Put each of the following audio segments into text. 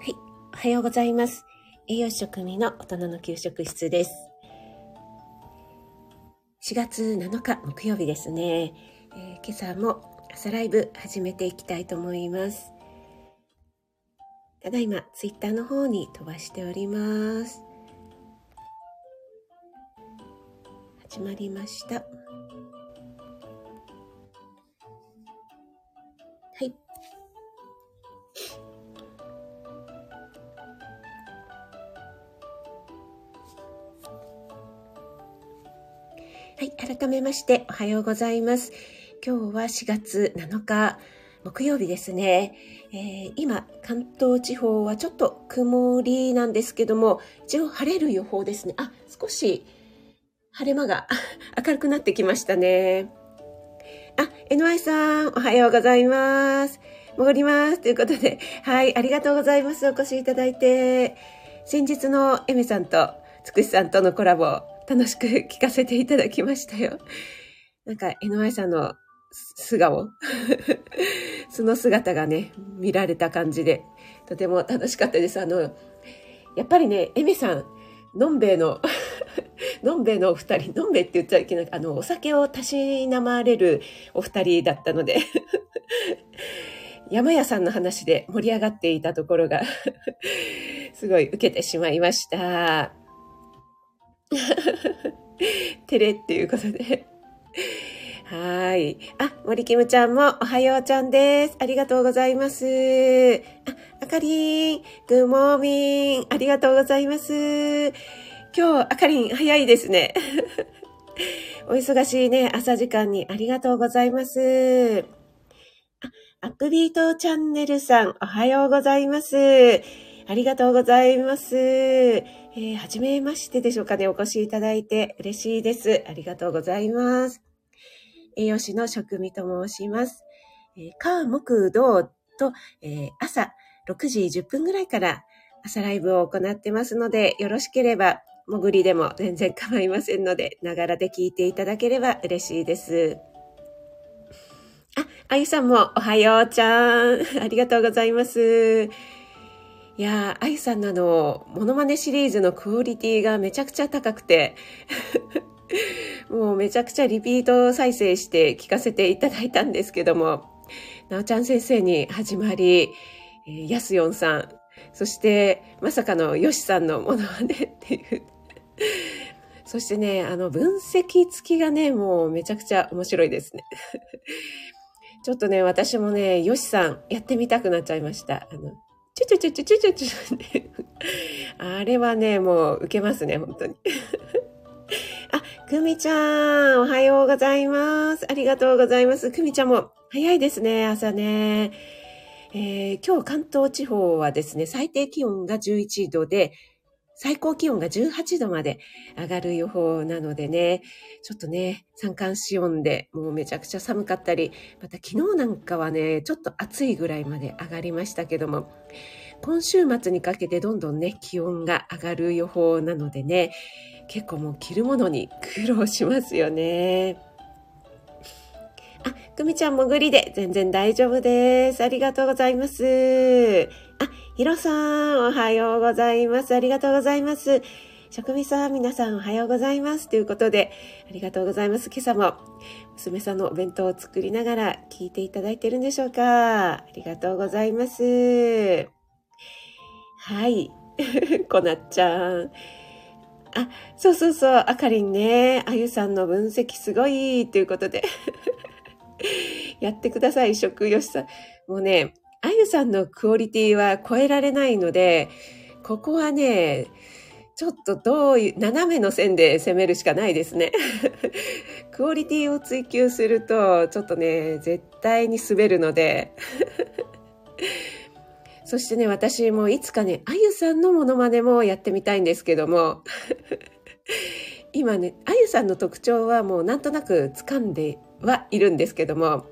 はい。おはようございます。栄養士食味の大人の給食室です。4月7日木曜日ですね。えー今朝も朝ライブ始めていきたいと思います。ただいま、ツイッターの方に飛ばしております。始まりました。改めましておはようございます。今日は4月7日木曜日ですね。えー今、関東地方はちょっと曇りなんですけども、一応晴れる予報ですね。あ、少し晴れ間が 明るくなってきましたね。あ、NY さん、おはようございます。戻ります。ということで、はい、ありがとうございます。お越しいただいて。先日のエメさんとつくしさんとのコラボ、楽しく聞かせていただきましたよ。なんか、NY さんの素顔 その姿がね、見られた感じで、とても楽しかったです。あの、やっぱりね、エメさん、のんべえの、のんべえのお二人、のんべえって言っちゃいけない、あの、お酒をたしなまれるお二人だったので、山屋さんの話で盛り上がっていたところが、すごい受けてしまいました。照れっていうことで。はい。あ、森キムちゃんもおはようちゃんです。ありがとうございます。あ、あかりん、グモーミン、ありがとうございます。今日、あかりん早いですね。お忙しいね、朝時間にありがとうございます。あ、アップビートチャンネルさん、おはようございます。ありがとうございます。えー、はじめましてでしょうかね、お越しいただいて嬉しいです。ありがとうございます。栄養士の食味と申します。えー、火、木、土と、えー朝6時10分ぐらいから朝ライブを行ってますので、よろしければ、潜りでも全然構いませんので、ながらで聞いていただければ嬉しいです。あ、あゆさんもおはようちゃん。ありがとうございます。いやー、あゆさんのあの、モノマネシリーズのクオリティがめちゃくちゃ高くて、もうめちゃくちゃリピート再生して聞かせていただいたんですけども、なおちゃん先生に始まり、えやすよんさん、そしてまさかのよしさんのモノマネっていう。そしてね、あの分析付きがね、もうめちゃくちゃ面白いですね。ちょっとね、私もね、よしさんやってみたくなっちゃいました。あの、チュチュチュチュチュチュチュって。あれはね、もう受けますね、本当に。あ、くみちゃん、おはようございます。ありがとうございます。くみちゃんも早いですね、朝ね。えー今日関東地方はですね、最低気温が11度で、最高気温が18度まで上がる予報なのでね、ちょっとね、三寒四温でもうめちゃくちゃ寒かったり、また昨日なんかはね、ちょっと暑いぐらいまで上がりましたけども、今週末にかけてどんどんね、気温が上がる予報なのでね、結構もう着るものに苦労しますよね。あ、くみちゃん潜りで全然大丈夫です。ありがとうございます。あ、ひろさん、おはようございます。ありがとうございます。食味さん、皆さんおはようございます。ということで、ありがとうございます。今朝も娘さんのお弁当を作りながら聞いていただいてるんでしょうかありがとうございます。はい。こなっちゃん。あ、そうそうそう、あかりんね。あゆさんの分析すごいということで。やってください、食よしさん。もうね、あゆさんのクオリティは超えられないので、ここはね、ちょっとどういう、斜めの線で攻めるしかないですね。クオリティを追求すると、ちょっとね、絶対に滑るので。そしてね、私もいつかね、あゆさんのモノマネもやってみたいんですけども、今ね、あゆさんの特徴はもうなんとなく掴んではいるんですけども、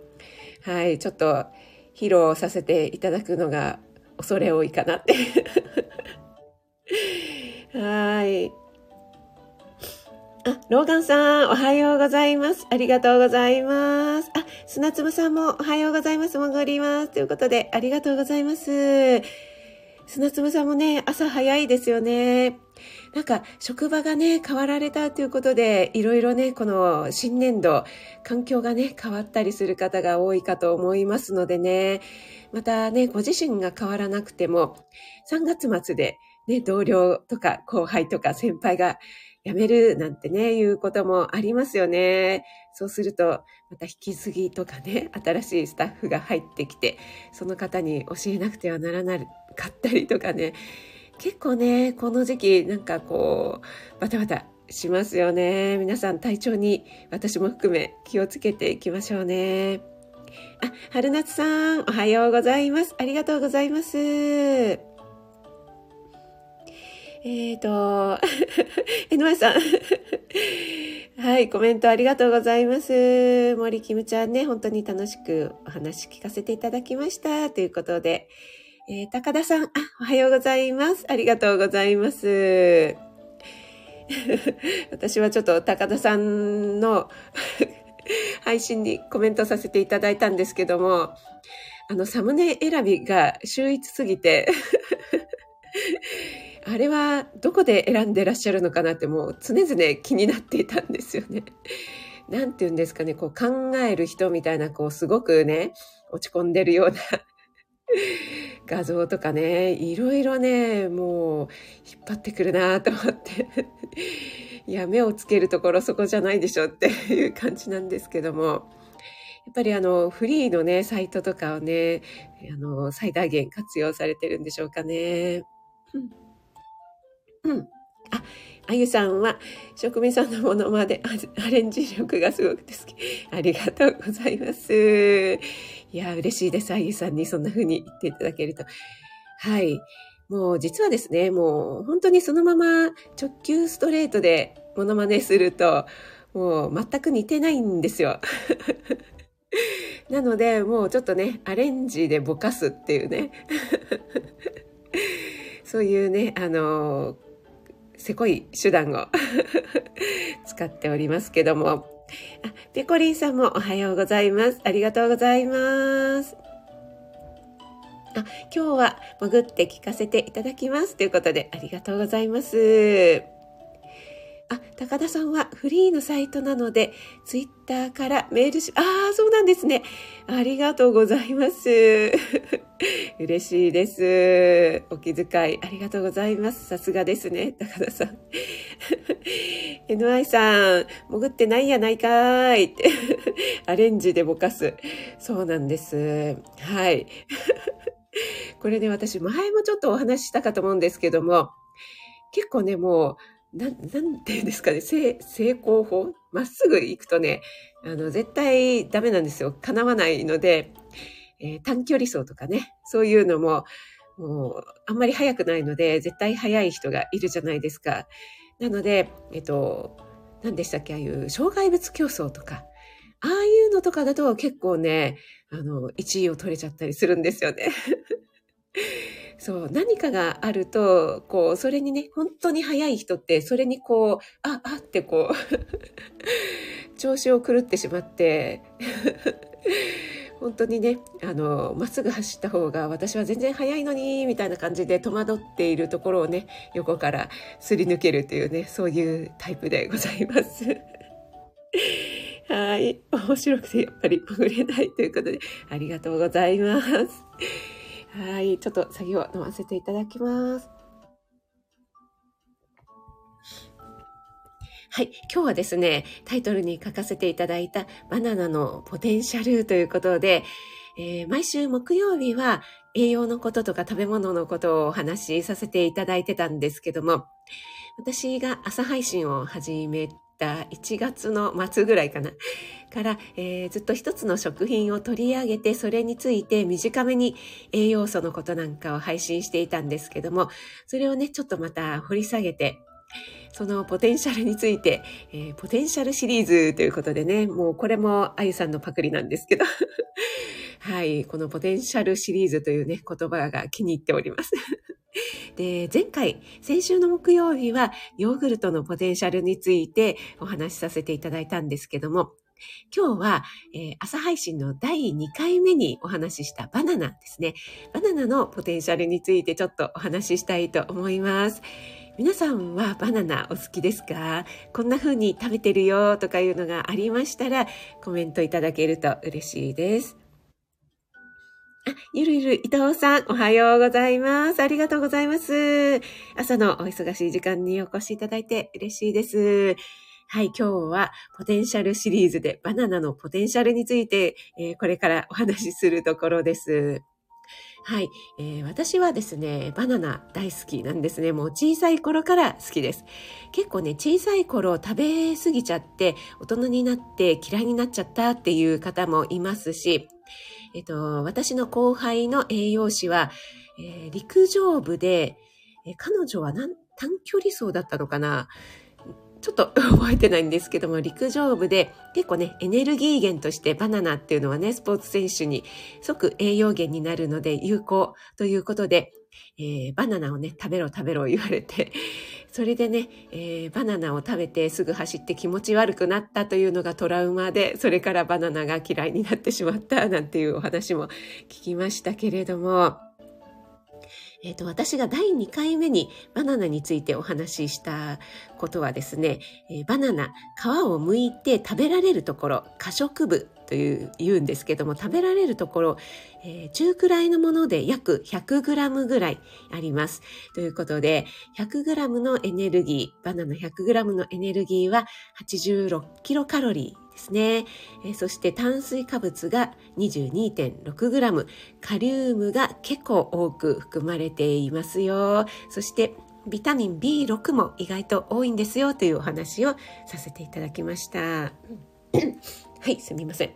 はい、ちょっと披露させていただくのが恐れ多いかなって。はい。あ、ローガンさん、おはようございます。ありがとうございます。あ、砂粒さんもおはようございます。潜ります。ということで、ありがとうございます。砂粒さんもね、朝早いですよね。なんか、職場がね、変わられたということで、いろいろね、この新年度、環境がね、変わったりする方が多いかと思いますのでね、またね、ご自身が変わらなくても、3月末でね、同僚とか後輩とか先輩が辞めるなんてね、いうこともありますよね。そうすると、また引き継ぎとかね、新しいスタッフが入ってきて、その方に教えなくてはならなかったりとかね、結構ね、この時期なんかこう、バタバタしますよね。皆さん体調に私も含め気をつけていきましょうね。あ、春夏さん、おはようございます。ありがとうございます。えっ、ー、と、えのまさん。はい、コメントありがとうございます。森キムちゃんね、本当に楽しくお話聞かせていただきました。ということで、えー、高田さん、あ、おはようございます。ありがとうございます。私はちょっと高田さんの 配信にコメントさせていただいたんですけども、あの、サムネ選びが秀逸すぎて あれはどこで選んでらっしゃるのかなってもう常々気になっていたんですよね。なんて言うんですかね、こう考える人みたいな、こうすごくね、落ち込んでるような 画像とかね、いろいろね、もう引っ張ってくるなと思ってい や、目をつけるところそこじゃないでしょっていう感じなんですけども、やっぱりあの、フリーのね、サイトとかをね、あの、最大限活用されてるんでしょうかね。うん。うん。あ、あゆさんは、職人さんのものまでアレンジ力がすごく好き。ありがとうございます。いや、嬉しいです。あゆさんにそんな風に言っていただけると。はい。もう実はですね、もう本当にそのまま直球ストレートでモノマネすると、もう全く似てないんですよ。なので、もうちょっとね、アレンジでぼかすっていうね。そういうね、あのせこい手段を 使っておりますけども。あ、ペコリンさんもおはようございます。ありがとうございます。あ、今日は潜って聞かせていただきます。ということで、ありがとうございます。あ、高田さんはフリーのサイトなので、ツイッターからメールし、ああ、そうなんですね。ありがとうございます。嬉しいです。お気遣いありがとうございます。さすがですね、高田さん。NY さん、潜ってないやないかーいって。アレンジでぼかす。そうなんです。はい。これね、私前もちょっとお話ししたかと思うんですけども、結構ね、もう、な、なんていうんですかね、成、功法？まっすぐ行くとね、あの、絶対ダメなんですよ。叶わないので、えー、短距離走とかね、そういうのも、もう、あんまり速くないので、絶対速い人がいるじゃないですか。なので、えっと、何でしたっけ、ああいう障害物競争とか、ああいうのとかだと結構ね、あの、1位を取れちゃったりするんですよね。そう、何かがあると、こう、それにね、本当に早い人って、それにこう、あ、あってこう 調子を狂ってしまって、本当にね、あの、まっすぐ走った方が私は全然速いのに、みたいな感じで戸惑っているところをね、横からすり抜けるというね、そういうタイプでございます。はい。面白くてやっぱり潜れないということで、ありがとうございます。はい。ちょっと作業飲ませていただきます。はい。今日はですね、タイトルに書かせていただいたバナナのポテンシャルということで、えー、毎週木曜日は栄養のこととか食べ物のことをお話しさせていただいてたんですけども、私が朝配信を始めた1月の末ぐらいかな。から、えー、ずっと一つの食品を取り上げて、それについて短めに栄養素のことなんかを配信していたんですけども、それをね、ちょっとまた掘り下げて、そのポテンシャルについて、えー、ポテンシャルシリーズということでね、もうこれもあゆさんのパクリなんですけど、はい、このポテンシャルシリーズというね、言葉が気に入っております。で、前回、先週の木曜日はヨーグルトのポテンシャルについてお話しさせていただいたんですけども、今日は、えー、朝配信の第2回目にお話ししたバナナですね。バナナのポテンシャルについてちょっとお話ししたいと思います。皆さんはバナナお好きですか？こんな風に食べてるよとかいうのがありましたらコメントいただけると嬉しいです。あ、ゆるゆる伊藤さん、おはようございます。ありがとうございます。朝のお忙しい時間にお越しいただいて嬉しいです。はい、今日はポテンシャルシリーズでバナナのポテンシャルについて、えー、これからお話しするところです。はい、えー、私はですね、バナナ大好きなんですね。もう小さい頃から好きです。結構ね、小さい頃食べ過ぎちゃって、大人になって嫌いになっちゃったっていう方もいますし、えっ、と、私の後輩の栄養士は、えー、陸上部で、えー、彼女は短距離走だったのかな？ちょっと 覚えてないんですけども、陸上部で結構ね、エネルギー源としてバナナっていうのはね、スポーツ選手に即栄養源になるので有効ということで、えー、バナナをね、食べろ食べろ言われて、それでね、えー、バナナを食べてすぐ走って気持ち悪くなったというのがトラウマで、それからバナナが嫌いになってしまったなんていうお話も聞きましたけれども、えっ、ー、と、私が第2回目にバナナについてお話ししたことはですね、えー、バナナ、皮を剥いて食べられるところ、可食部という言うんですけども、食べられるところ、えー、中くらいのもので約 100g ぐらいあります。ということで、100g のエネルギー、バナナ 100g のエネルギーは86キロカロリーですね。え、そして炭水化物が 22.6g、カリウムが結構多く含まれていますよ。そしてビタミン B6 も意外と多いんですよというお話をさせていただきました。はい、すみません。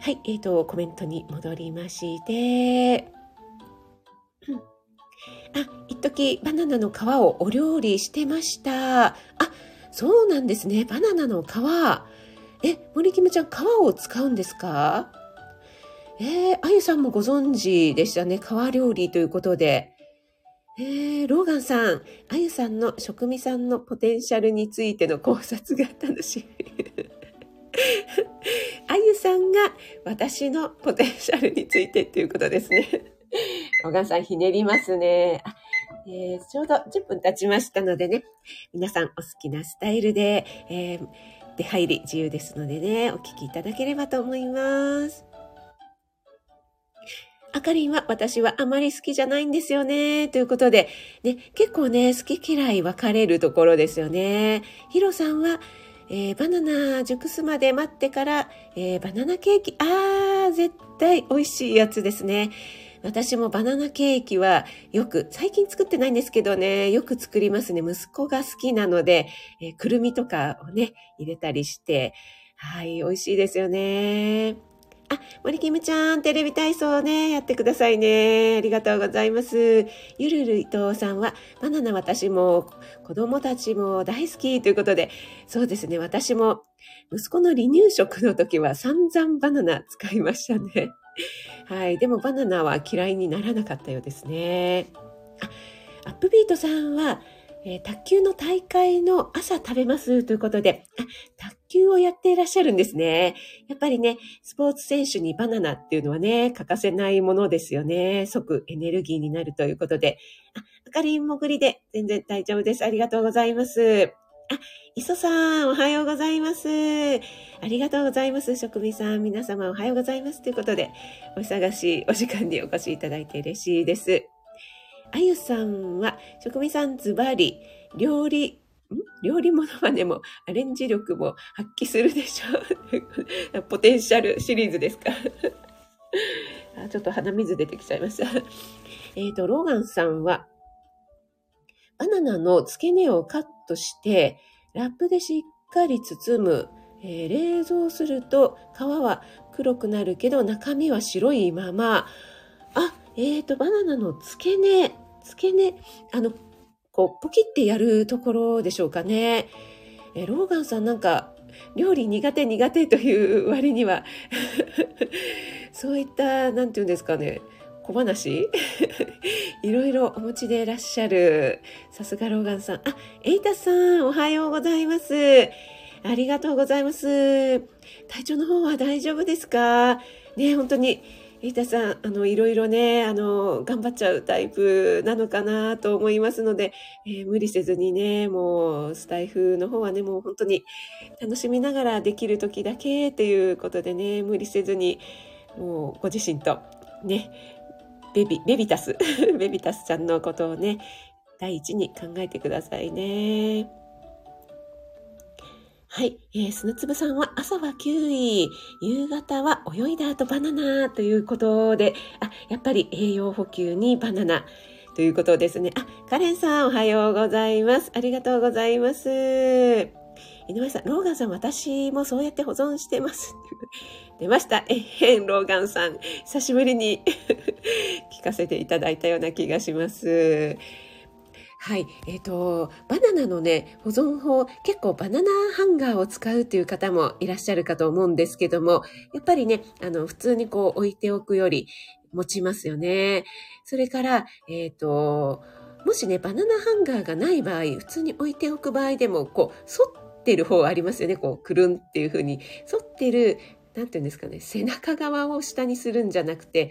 はい、えっ、ー、と、コメントに戻りまして、あ、一時バナナの皮をお料理してました。あ、そうなんですね。バナナの皮。え、森キムちゃん、皮を使うんですか？えー、あゆさんもご存知でしたね。皮料理ということで。えー、ローガンさん、あゆさんの食味さんのポテンシャルについての考察が楽しみ。あゆさんが私のポテンシャルについてっていうことですね。ローガンさんひねりますね。えー、ちょうど10分経ちましたのでね、皆さんお好きなスタイルで、えー出入り自由ですのでね、お聞きいただければと思います。あかりんは私はあまり好きじゃないんですよね。ということで、ね、結構ね、好き嫌い分かれるところですよね。ヒロさんは、えー、バナナ熟すまで待ってから、えー、バナナケーキ、あー、絶対美味しいやつですね。私もバナナケーキはよく、最近作ってないんですけどね、よく作りますね。息子が好きなので、えー、くるみとかをね、入れたりして、はい、美味しいですよね。あ、森キムちゃん、テレビ体操ね、やってくださいね。ありがとうございます。ゆるる伊藤さんは、バナナ私も子供たちも大好きということで、そうですね、私も息子の離乳食の時は散々バナナ使いましたね。はい。でもバナナは嫌いにならなかったようですね。あ、アップビートさんは、えー、卓球の大会の朝食べますということで、卓球をやっていらっしゃるんですね。やっぱりね、スポーツ選手にバナナっていうのはね、欠かせないものですよね。即エネルギーになるということで。あ、あかりんもぐりで全然大丈夫です。ありがとうございます。あ、磯さん、おはようございます。ありがとうございます。職味さん、皆様おはようございます。ということで、お忙しいお時間にお越しいただいて嬉しいです。あゆさんは、職味さんズバリ、料理、ん？料理物までもアレンジ力も発揮するでしょう。ポテンシャルシリーズですか ちょっと鼻水出てきちゃいました。えっと、ローガンさんは、バナナの付け根をカットして、ラップでしっかり包む。えー、冷蔵すると皮は黒くなるけど中身は白いまま。あ、えっ、ー、と、バナナの付け根、付け根、あの、こう、ポキってやるところでしょうかね。えー、ローガンさんなんか、料理苦手苦手という割には そういった、なんていうんですかね、小話？いろいろお持ちでいらっしゃる。さすがローガンさん。あ、エイタさん、おはようございます。ありがとうございます。体調の方は大丈夫ですか？ね、本当に。飯田さん、あの、いろいろね、あの、頑張っちゃうタイプなのかなと思いますので、えー、無理せずにね、もう、スタイフの方はね、もう本当に楽しみながらできる時だけっていうことでね、無理せずに、もう、ご自身と、ね、ベビ、ベビタス、ベビタスちゃんのことをね、第一に考えてくださいね。はい。えー、砂粒さんは朝はキウイ、夕方は泳いだ後バナナということで、あ、やっぱり栄養補給にバナナということですね。あ、カレンさんおはようございます。ありがとうございます。井上さん、ローガンさん、私もそうやって保存してます。出ました。えへん、ローガンさん。久しぶりに聞かせていただいたような気がします。はい。えっ、ー、と、バナナのね、保存法、結構バナナハンガーを使うという方もいらっしゃるかと思うんですけども、やっぱりね、あの、普通にこう置いておくより持ちますよね。それから、えっ、ー、と、もしね、バナナハンガーがない場合、普通に置いておく場合でも、こう、反ってる方ありますよね。こう、くるんっていう風に。反ってる、なんていうんですかね、背中側を下にするんじゃなくて、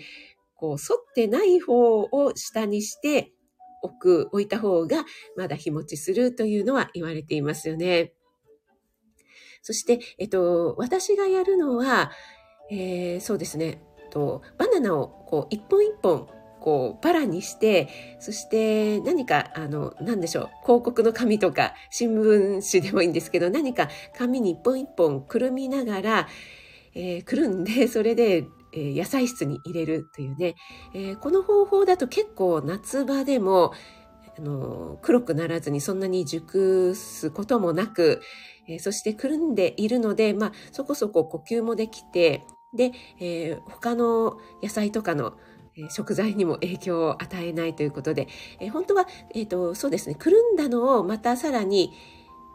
こう、反ってない方を下にして、置く、置いた方がまだ日持ちするというのは言われていますよね。そして、えっと、私がやるのは、えー、そうですね、と、バナナをこう一本一本こうバラにして、そして何か、あの、何でしょう、広告の紙とか新聞紙でもいいんですけど、何か紙に一本一本くるみながら、えー、くるんで、それで野菜室に入れるというね、えー、この方法だと結構夏場でも、あの黒くならずにそんなに熟すこともなく、えー、そしてくるんでいるので、まあ、そこそこ呼吸もできて、で、え他の野菜とかの食材にも影響を与えないということで、え本当は、え、ー、と、そうですね、くるんだのをまたさらに、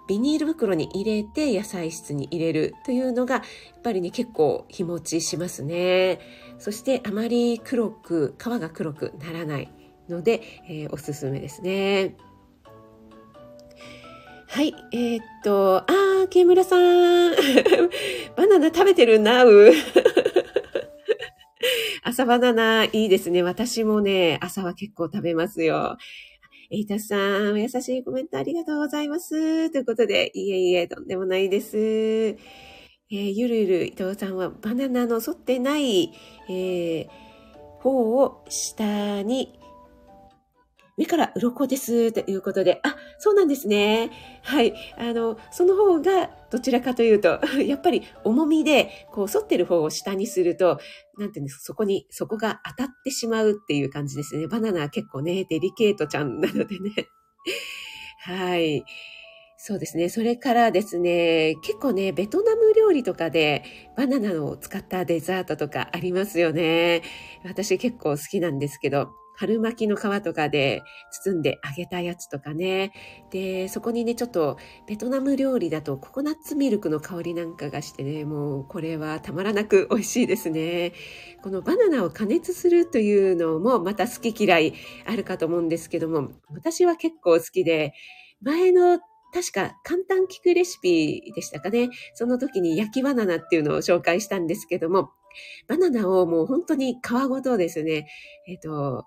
ビニール袋に入れて野菜室に入れるというのが、やっぱりね、結構日持ちしますね。そしてあまり黒く、皮が黒くならないので、えー、おすすめですね。はい、えー、っと、あー、ケムラさん。バナナ食べてるなう。朝バナナいいですね。私もね、朝は結構食べますよ。エイタさん、優しいコメントありがとうございます。ということで、いえいえ、とんでもないです。えー、ゆるゆる伊藤さんはバナナの沿ってない、えー、方を下に目から鱗です。ということで、あ、そうなんですね。はい。あの、その方が、どちらかというと、やっぱり重みで、こう、反ってる方を下にすると、なんていうんですか、そこに、そこが当たってしまうっていう感じですね。バナナは結構ね、デリケートちゃんなのでね。はい。そうですね。それからですね、結構ね、ベトナム料理とかでバナナを使ったデザートとかありますよね。私結構好きなんですけど、春巻きの皮とかで包んで揚げたやつとかね。で、そこにね、ちょっとベトナム料理だとココナッツミルクの香りなんかがしてね、もうこれはたまらなく美味しいですね。このバナナを加熱するというのもまた好き嫌いあるかと思うんですけども、私は結構好きで、前の確か簡単聞くレシピでしたかね。その時に焼きバナナっていうのを紹介したんですけども、バナナをもう本当に皮ごとですね、えっ、ー、と、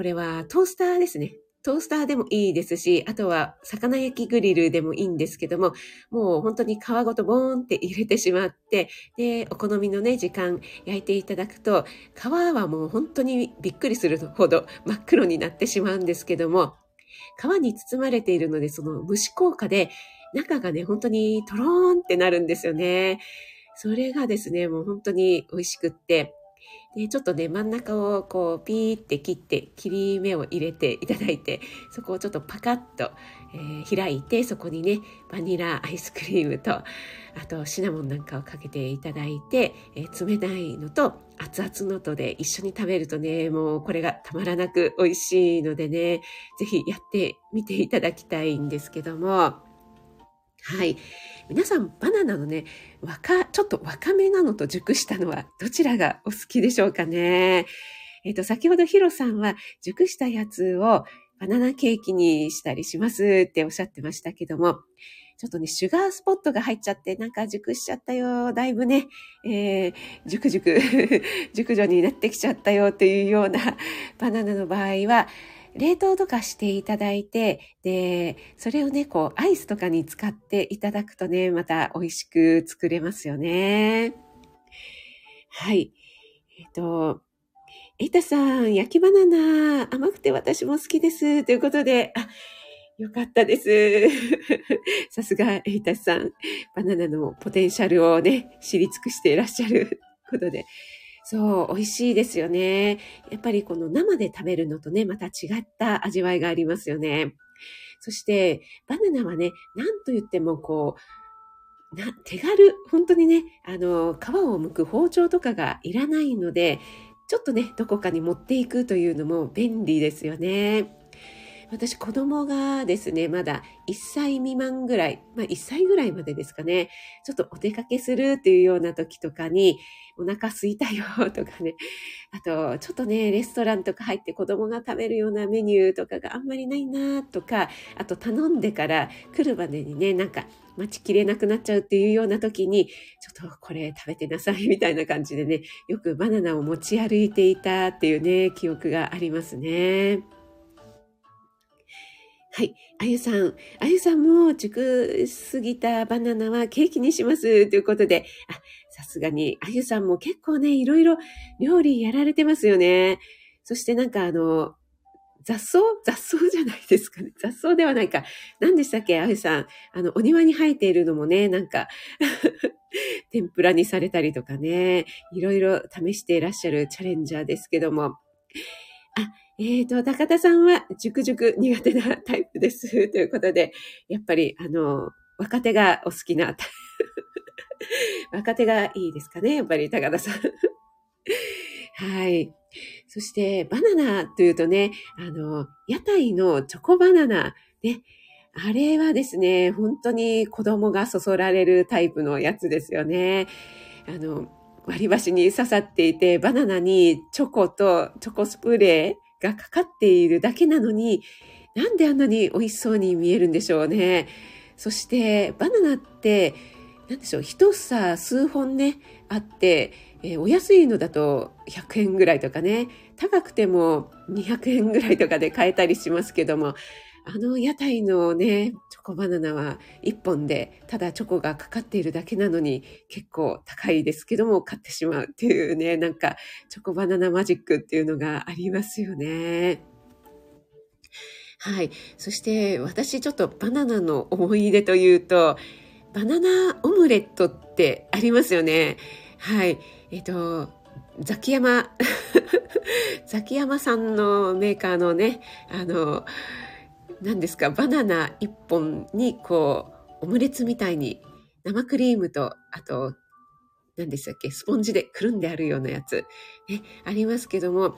これはトースターですね。トースターでもいいですし、あとは魚焼きグリルでもいいんですけども、もう本当に皮ごとボーンって入れてしまって、で、お好みのね、時間焼いていただくと、皮はもう本当にびっくりするほど真っ黒になってしまうんですけども、皮に包まれているので、その蒸し効果で、中がね、本当にトローンってなるんですよね。それがですね、もう本当に美味しくって、で、ちょっとね、真ん中をこう、ピーって切って、切り目を入れていただいて、そこをちょっとパカッと、えー、開いて、そこにね、バニラアイスクリームと、あとシナモンなんかをかけていただいて、えー、冷たいのと熱々のとで一緒に食べるとね、もうこれがたまらなく美味しいのでね、ぜひやってみていただきたいんですけども、はい。皆さん、バナナのね、若、ちょっと若めなのと熟したのは、どちらがお好きでしょうかね。えっ、ー、と、先ほどヒロさんは、熟したやつをバナナケーキにしたりしますっておっしゃってましたけども、ちょっとね、シュガースポットが入っちゃって、なんか熟しちゃったよ、だいぶね、えー、熟熟、熟女になってきちゃったよっていうようなバナナの場合は、冷凍とかしていただいて、で、それをね、こう、アイスとかに使っていただくとね、また美味しく作れますよね。はい。えっ、と、エイタさん、焼きバナナ、甘くて私も好きです。ということで、あ、よかったです。さすが、エイタさん、バナナのポテンシャルをね、知り尽くしていらっしゃることで。そう、美味しいですよね。やっぱりこの生で食べるのとね、また違った味わいがありますよね。そして、バナナはね、なんと言ってもこう、な、手軽、本当にね、あの、皮を剥く包丁とかがいらないので、ちょっとね、どこかに持っていくというのも便利ですよね。私、子供がですね、まだ1歳未満ぐらい、まあ1歳ぐらいまでですかね、ちょっとお出かけするっていうような時とかに、お腹すいたよとかね、あと、ちょっとね、レストランとか入って子供が食べるようなメニューとかがあんまりないなとか、あと頼んでから来るまでにね、なんか待ちきれなくなっちゃうっていうような時に、ちょっとこれ食べてなさいみたいな感じでね、よくバナナを持ち歩いていたっていうね、記憶がありますね。はい。あゆさん。あゆさんも熟すぎたバナナはケーキにします。ということで、あ、さすがに、あゆさんも結構ね、いろいろ料理やられてますよね。そしてなんかあの、雑草？雑草じゃないですかね。雑草ではないか。何でしたっけ？あゆさん。あの、お庭に生えているのもね、なんか 天ぷらにされたりとかね、いろいろ試していらっしゃるチャレンジャーですけども。あ、えっ、ー、と、高田さんは、熟々苦手なタイプです。ということで、やっぱり、あの、若手がお好きな、若手がいいですかね、やっぱり高田さん。はい。そして、バナナというとね、あの、屋台のチョコバナナ、ね、あれはですね、本当に子供がそそられるタイプのやつですよね。あの、割り箸に刺さっていて、バナナにチョコとチョコスプレーがかかっているだけなのに、なんであんなに美味しそうに見えるんでしょうね。そして、バナナって、なんでしょう、一房数本ね、あって、えー、お安いのだと100円ぐらいとかね、高くても200円ぐらいとかで買えたりしますけども、あの屋台のね、チョコバナナは1本で、ただチョコがかかっているだけなのに結構高いですけども買ってしまうっていうね、なんかチョコバナナマジックっていうのがありますよね。はい。そして私ちょっとバナナの思い出というと、バナナオムレットってありますよね。はい。えっ、と、ザキヤマ、ザキヤマさんのメーカーのね、あの、何ですか、バナナ1本にこう、オムレツみたいに生クリームと、あと、何でしたっけ、スポンジでくるんであるようなやつ、ね、ありますけども、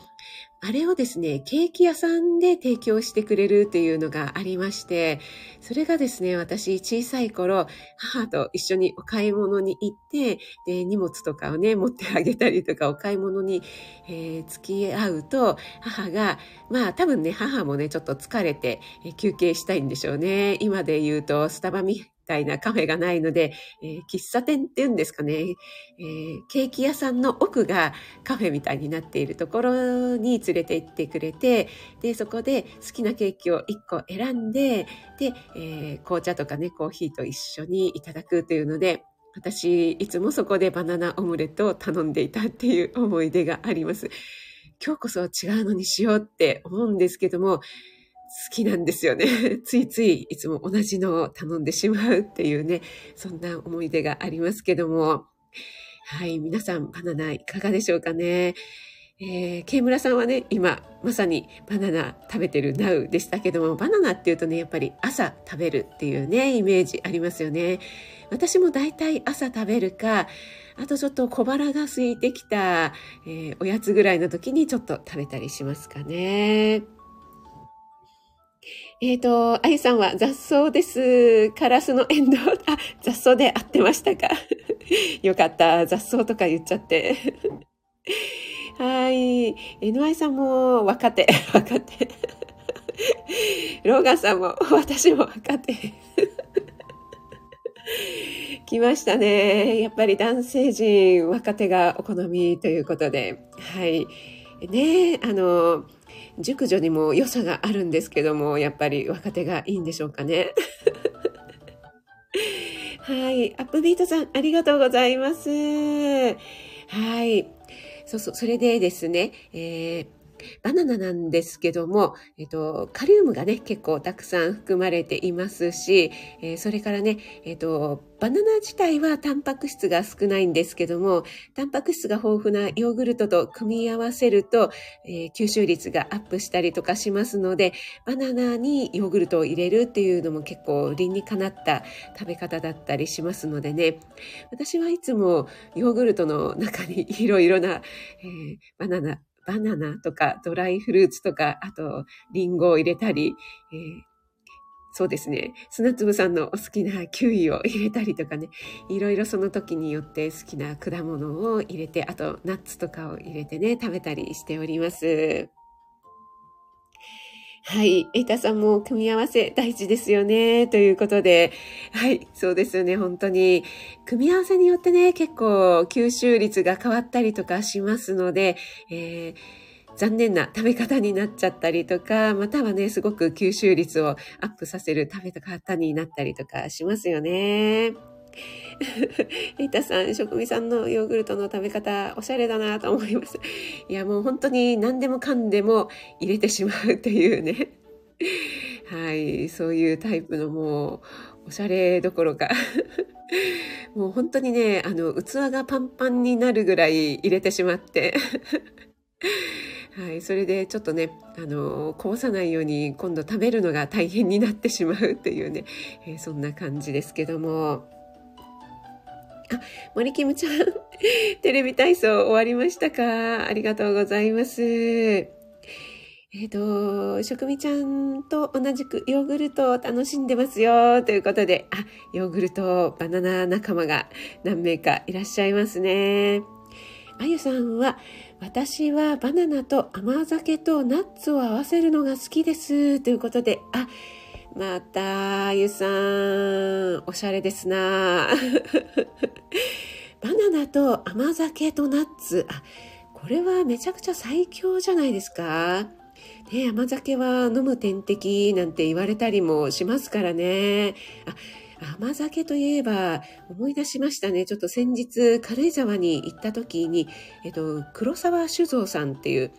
あれをですね、ケーキ屋さんで提供してくれるっていうのがありまして、それがですね、私小さい頃、母と一緒にお買い物に行って、で、荷物とかをね、持ってあげたりとか、お買い物に、えー、付き合うと、母が、まあ多分ね、母もね、ちょっと疲れて、休憩したいんでしょうね。今で言うと、スタバみたいなカフェがないので、えー、喫茶店っていうんですかね、えー、ケーキ屋さんの奥がカフェみたいになっているところに連連れて行ってくれて、で、そこで好きなケーキを1個選んで、で、えー、紅茶とかね、コーヒーと一緒にいただくというので、私、いつもそこでバナナオムレットを頼んでいたっていう思い出があります。今日こそ違うのにしようって思うんですけども、好きなんですよね。ついついいつも同じのを頼んでしまうっていうね、そんな思い出がありますけども。はい、皆さんバナナいかがでしょうかね。えー、ケ村さんはね、今、まさにバナナ食べてるナウでしたけども、バナナっていうとね、やっぱり朝食べるっていうね、イメージありますよね。私も大体朝食べるか、あとちょっと小腹が空いてきた、えー、おやつぐらいの時にちょっと食べたりしますかね。えっ、ー、と、あゆさんは雑草です。カラスのエンド。あ、雑草で合ってましたか？よかった。雑草とか言っちゃって。はい。NY さんも若手、若手。ローガンさんも、私も若手。来ましたね。やっぱり男性陣、若手がお好みということで。はい。ねあの、熟女にも良さがあるんですけども、やっぱり若手がいいんでしょうかね。はい。アップビートさん、ありがとうございます。はい。そうそう、それでですね、えーバナナなんですけども、えっと、カリウムがね、結構たくさん含まれていますし、えー、それからね、えっと、バナナ自体はタンパク質が少ないんですけども、タンパク質が豊富なヨーグルトと組み合わせると、えー、吸収率がアップしたりとかしますので、バナナにヨーグルトを入れるっていうのも結構理にかなった食べ方だったりしますのでね、私はいつもヨーグルトの中にいろいろな、えー、バナナ、バナナとかドライフルーツとか、あとリンゴを入れたり、えー、そうですね。砂粒さんのお好きなキウイを入れたりとかね、いろいろその時によって好きな果物を入れて、あとナッツとかを入れてね、食べたりしております。はい。エイタさんも組み合わせ大事ですよね。ということで。はい。そうですよね。本当に。組み合わせによってね、結構吸収率が変わったりとかしますので、えー残念な食べ方になっちゃったりとか、またはね、すごく吸収率をアップさせる食べ方になったりとかしますよね。エイタさん、職味さんのヨーグルトの食べ方、おしゃれだなと思います。いや、もう本当に何でもかんでも入れてしまうっていうね。はい、そういうタイプのもう、おしゃれどころか。もう本当にね、あの、器がパンパンになるぐらい入れてしまって。はい、それでちょっとね、あの、こぼさないように今度食べるのが大変になってしまうっていうね、えー、そんな感じですけども。あ、森キムちゃん、テレビ体操終わりましたか？ありがとうございます。えっ、ー、と、食味ちゃんと同じくヨーグルトを楽しんでますよ。ということで、あ、ヨーグルト、バナナ仲間が何名かいらっしゃいますね。あゆさんは、私はバナナと甘酒とナッツを合わせるのが好きです。ということで、あ、また、ゆさん、おしゃれですな。バナナと甘酒とナッツ。あ、これはめちゃくちゃ最強じゃないですか。ね、甘酒は飲む点滴なんて言われたりもしますからね。あ、甘酒といえば思い出しましたね。ちょっと先日軽井沢に行った時に、えっと、黒沢酒造さんっていう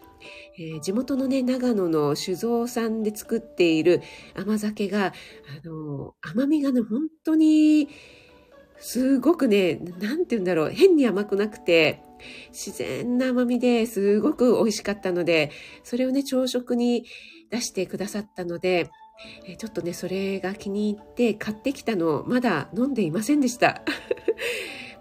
えー、地元のね、長野の酒造さんで作っている甘酒が、あのー、甘みがね、本当に、すごくね、なんて言うんだろう、変に甘くなくて、自然な甘みですごく美味しかったので、それをね、朝食に出してくださったので、えちょっとね、それが気に入って買ってきたのをまだ飲んでいませんでした。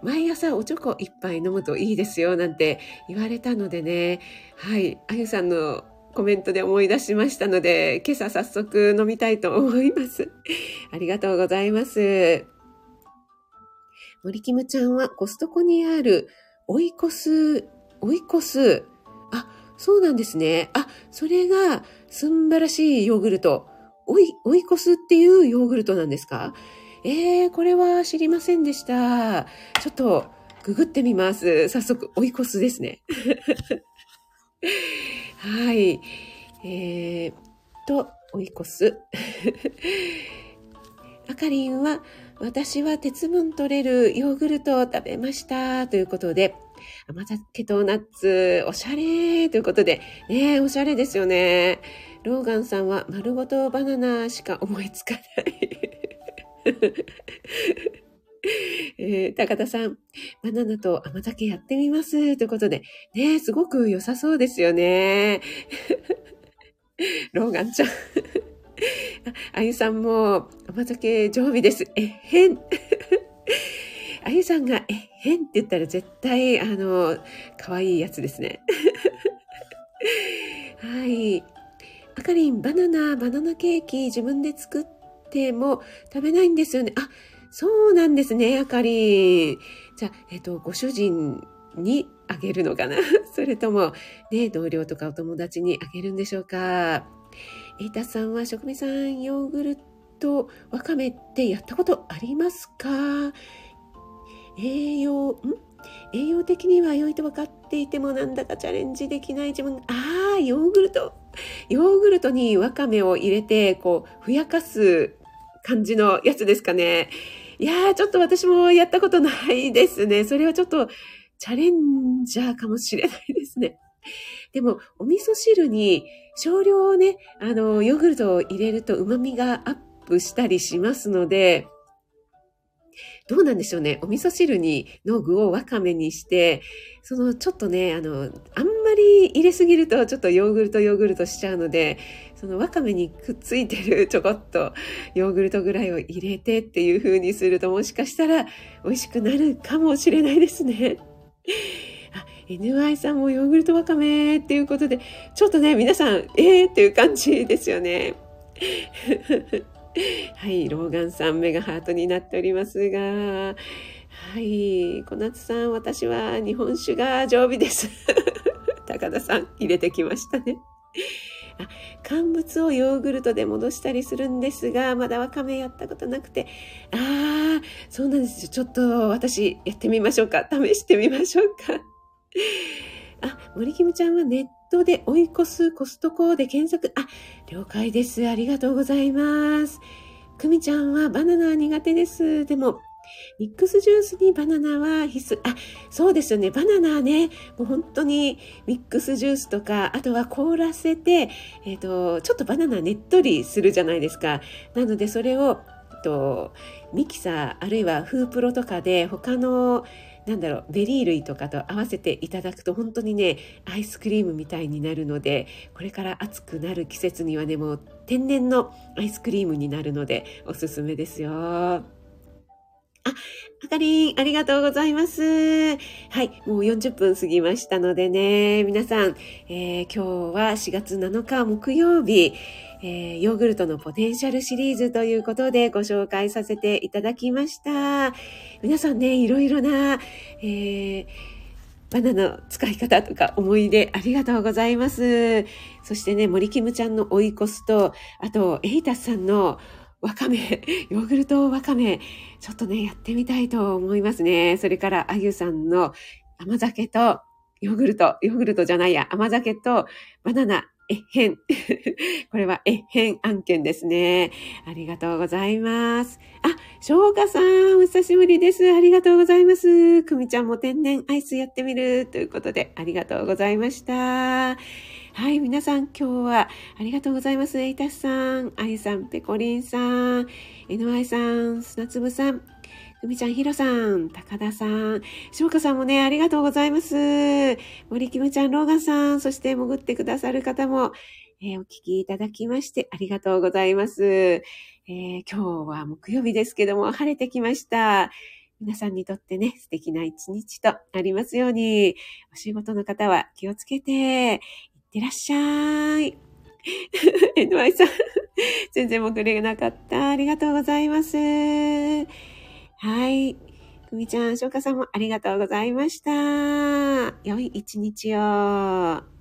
毎朝おちょこ一杯飲むといいですよなんて言われたのでね、はい、あゆさんのコメントで思い出しましたので、今朝早速飲みたいと思います。ありがとうございます。森キムちゃんはコストコにあるオイコス、オイコス。あ、そうなんですね。あ、それがすんばらしいヨーグルト。オイ、オイコスっていうヨーグルトなんですか？えー、これは知りませんでした。ちょっとググってみます。早速、追い越すですね。はい。えー、と、追い越す。あかりんは、私は鉄分取れるヨーグルトを食べました。ということで、甘酒とナッツ、おしゃれということで、ねおしゃれですよね。ローガンさんは丸ごとバナナしか思いつかない。えー、高田さん、バナナと甘酒やってみます。ということで、ねすごく良さそうですよね。ローガンちゃん。あゆさんも甘酒常備です。えへん。あゆさんがえへんって言ったら絶対、あの、可愛いやつですね。はい。あかりん、バナナ、バナナケーキ自分で作っても食べないんですよね。あ、そうなんですね、あかりん。じゃあ、えっと、ご主人にあげるのかな？それとも、ね、同僚とかお友達にあげるんでしょうか？えいたさんは、食味さん、ヨーグルとわかめってやったことありますか？栄養、ん？栄養的には良いと分かっていてもなんだかチャレンジできない自分。ああ、ヨーグルト。ヨーグルトにわかめを入れて、こう、ふやかす感じのやつですかね。いやー、ちょっと私もやったことないですね。それはちょっとチャレンジャーかもしれないですね。でも、お味噌汁に少量ね、あの、ヨーグルトを入れると旨味がアップしたりしますので、どうなんでしょうね。お味噌汁にの具をわかめにして、そのちょっとね、あの、あんり入れすぎるとちょっとヨーグルトヨーグルトしちゃうので、そのわかめにくっついてる ちょこっとヨーグルトぐらいを入れてっていう風にするともしかしたら美味しくなるかもしれないですね。あ、NY さんもヨーグルトわかめっていうことで、ちょっとね、皆さん、えーっていう感じですよね。はい、ローガンさん、メガハートになっておりますが、はい、小夏さん、私は日本酒が常備です。高田さん、入れてきましたね。あ乾物をヨーグルトで戻したりするんですが、まだわかめやったことなくて、ああ、そうなんですよ。ちょっと私やってみましょうか。試してみましょうか。あ、森キムちゃんはネットで追い越すコストコで検索。あ、了解です。ありがとうございます。くみちゃんはバナナ苦手です。でも、ミックスジュースにバナナは必須。あ、そうですよね。バナナね、もう本当にミックスジュースとか、あとは凍らせて、えっ、ー、と、ちょっとバナナねっとりするじゃないですか。なのでそれを、えっと、ミキサー、あるいはフープロとかで他のなんだろう、ベリー類とかと合わせていただくと本当にね、アイスクリームみたいになるので、これから暑くなる季節にはね、もう天然のアイスクリームになるのでおすすめですよ。あ、あかりん、ありがとうございます。はい、もう40分過ぎましたのでね、皆さん、えー、今日は4月7日木曜日、えー、ヨーグルトのポテンシャルシリーズということでご紹介させていただきました。皆さんね、いろいろな、えー、バナナの使い方とか思い出ありがとうございます。そしてね、森キムちゃんの追い越すと、あと、エイタスさんのわかめ、ヨーグルトわかめ、ちょっとね、やってみたいと思いますね。それから、あゆさんの甘酒とヨーグルト、ヨーグルトじゃないや、甘酒とバナナ、えっへん。これはえっへん案件ですね。ありがとうございます。あ、しょうかさん、お久しぶりです。ありがとうございます。くみちゃんも天然アイスやってみるということで、ありがとうございました。はい、皆さん今日はありがとうございます。えいたしさん、あゆさん、ぺこりんさん、NY さん、砂粒さん、ふみちゃん、ひろさん、高田さん、しょうかさんもね、ありがとうございます。森きむちゃん、ローガンさん、そして潜ってくださる方も、えー、お聞きいただきましてありがとうございます。えー、今日は木曜日ですけども、晴れてきました。皆さんにとってね、素敵な一日となりますように、お仕事の方は気をつけて、ってらっしゃい。NY さん、全然潜れなかった。ありがとうございます。はい。くみちゃん、しょうかさんもありがとうございました。良い一日を。